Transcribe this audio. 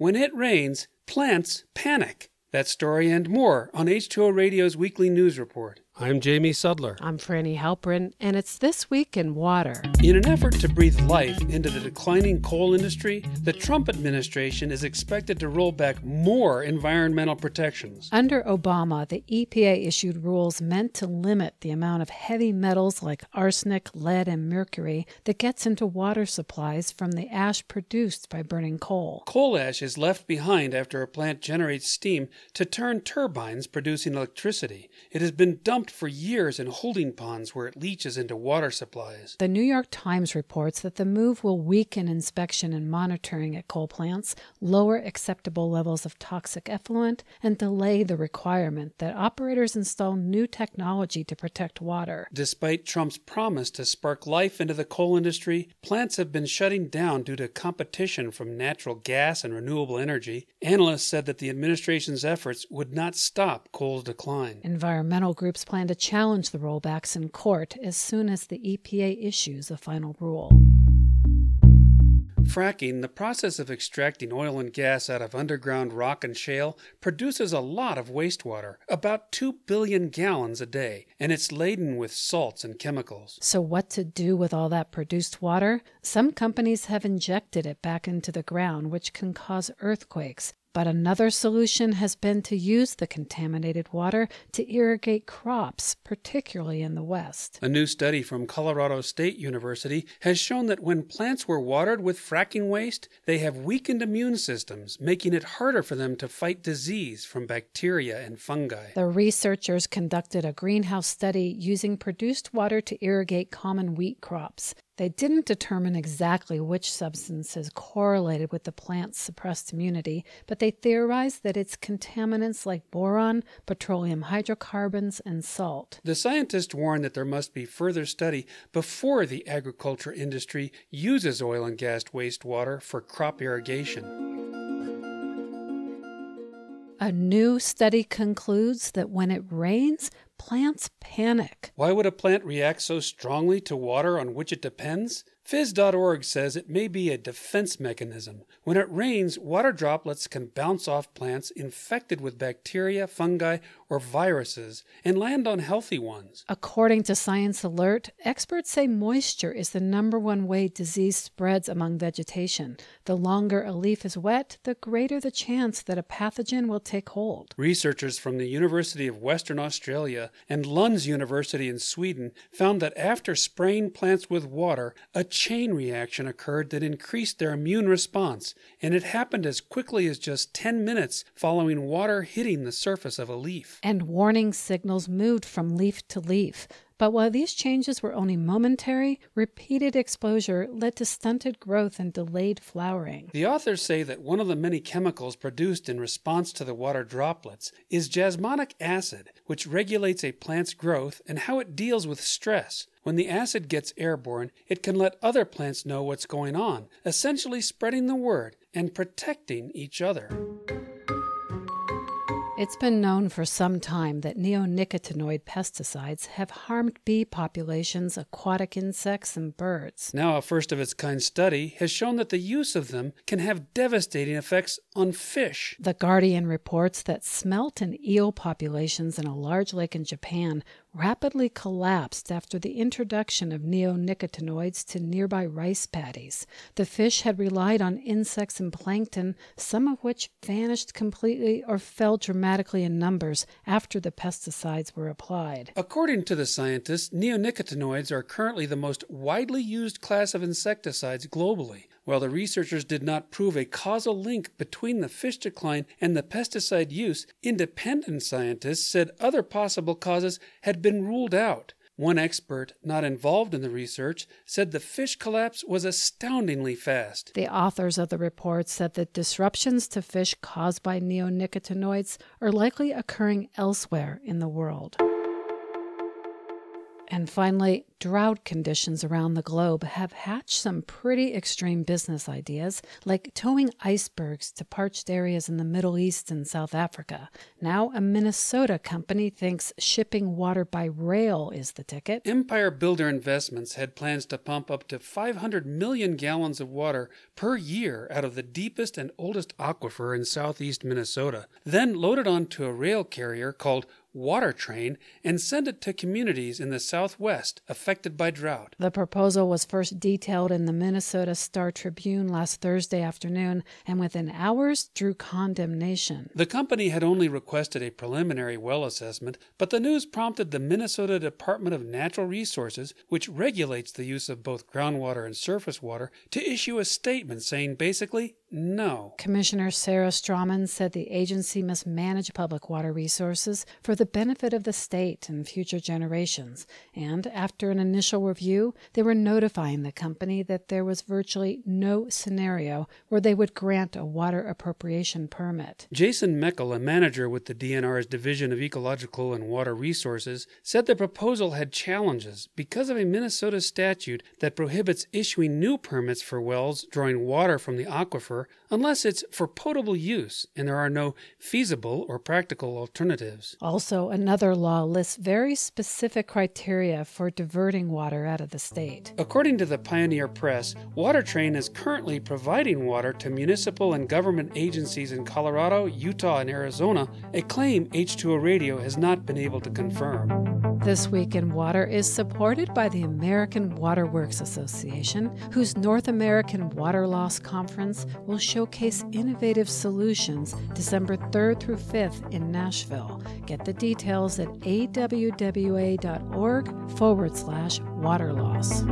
When it rains, plants panic. That story and more on H2O Radio's weekly news report. I'm Jamie Sudler. I'm Franny Halperin, and it's This Week in Water. In an effort to breathe life into the declining coal industry, the Trump administration is expected to roll back more environmental protections. Under Obama, the EPA issued rules meant to limit the amount of heavy metals like arsenic, lead, and mercury that gets into water supplies from the ash produced by burning coal. Coal ash is left behind after a plant generates steam to turn turbines producing electricity. It has been dumped for years in holding ponds where it leaches into water supplies. The New York Times reports that the move will weaken inspection and monitoring at coal plants, lower acceptable levels of toxic effluent, and delay the requirement that operators install new technology to protect water. Despite Trump's promise to spark life into the coal industry, plants have been shutting down due to competition from natural gas and renewable energy. Analysts said that the administration's efforts would not stop coal's decline. Environmental groups plan to challenge the rollbacks in court as soon as the EPA issues a final rule. Fracking, the process of extracting oil and gas out of underground rock and shale, produces a lot of wastewater, about 2 billion gallons a day, and it's laden with salts and chemicals. So, what to do with all that produced water? Some companies have injected it back into the ground, which can cause earthquakes. But another solution has been to use the contaminated water to irrigate crops, particularly in the West. A new study from Colorado State University has shown that when plants were watered with fracking waste, they have weakened immune systems, making it harder for them to fight disease from bacteria and fungi. The researchers conducted a greenhouse study using produced water to irrigate common wheat crops. They didn't determine exactly which substances correlated with the plant's suppressed immunity, but they theorized that it's contaminants like boron, petroleum hydrocarbons, and salt. The scientists warn that there must be further study before the agriculture industry uses oil and gas wastewater for crop irrigation. A new study concludes that when it rains, plants panic. Why would a plant react so strongly to water on which it depends? Phys.org says it may be a defense mechanism. When it rains, water droplets can bounce off plants infected with bacteria, fungi, or viruses and land on healthy ones. According to Science Alert, experts say moisture is the number one way disease spreads among vegetation. The longer a leaf is wet, the greater the chance that a pathogen will take hold. Researchers from the University of Western Australia and Lunds University in Sweden found that after spraying plants with water, a chain reaction occurred that increased their immune response, and it happened as quickly as just 10 minutes following water hitting the surface of a leaf. And warning signals moved from leaf to leaf. But while these changes were only momentary, repeated exposure led to stunted growth and delayed flowering. The authors say that one of the many chemicals produced in response to the water droplets is jasmonic acid, which regulates a plant's growth and how it deals with stress. When the acid gets airborne, it can let other plants know what's going on, essentially spreading the word and protecting each other. It's been known for some time that neonicotinoid pesticides have harmed bee populations, aquatic insects, and birds. Now, a first of its kind study has shown that the use of them can have devastating effects on fish. The Guardian reports that smelt and eel populations in a large lake in Japan rapidly collapsed after the introduction of neonicotinoids to nearby rice paddies. The fish had relied on insects and plankton, some of which vanished completely or fell dramatically in numbers after the pesticides were applied. According to the scientists, neonicotinoids are currently the most widely used class of insecticides globally. While the researchers did not prove a causal link between the fish decline and the pesticide use, independent scientists said other possible causes had been ruled out. One expert not involved in the research said the fish collapse was astoundingly fast. The authors of the report said that disruptions to fish caused by neonicotinoids are likely occurring elsewhere in the world. And finally, drought conditions around the globe have hatched some pretty extreme business ideas, like towing icebergs to parched areas in the Middle East and South Africa. Now, a Minnesota company thinks shipping water by rail is the ticket. Empire Builder Investments had plans to pump up to 500 million gallons of water per year out of the deepest and oldest aquifer in southeast Minnesota, then load it onto a rail carrier called water train and send it to communities in the southwest affected by drought. The proposal was first detailed in the Minnesota Star Tribune last Thursday afternoon and within hours drew condemnation. The company had only requested a preliminary well assessment, but the news prompted the Minnesota Department of Natural Resources, which regulates the use of both groundwater and surface water, to issue a statement saying basically no. Commissioner Sarah Strommen said the agency must manage public water resources for the benefit of the state and future generations, and after an initial review, they were notifying the company that there was virtually no scenario where they would grant a water appropriation permit. Jason Moeckel, a manager with the DNR's Division of Ecological and Water Resources, said the proposal had challenges because of a Minnesota statute that prohibits issuing new permits for wells drawing water from the aquifer unless it's for potable use and there are no feasible or practical alternatives. Also, another law lists very specific criteria for diverting water out of the state. According to the Pioneer Press, WaterTrain is currently providing water to municipal and government agencies in Colorado, Utah, and Arizona, a claim H2O Radio has not been able to confirm. This Week in Water is supported by the American Water Works Association, whose North American Water Loss Conference will showcase innovative solutions December 3rd through 5th in Nashville. Get the details at awwa.org forward slash water loss.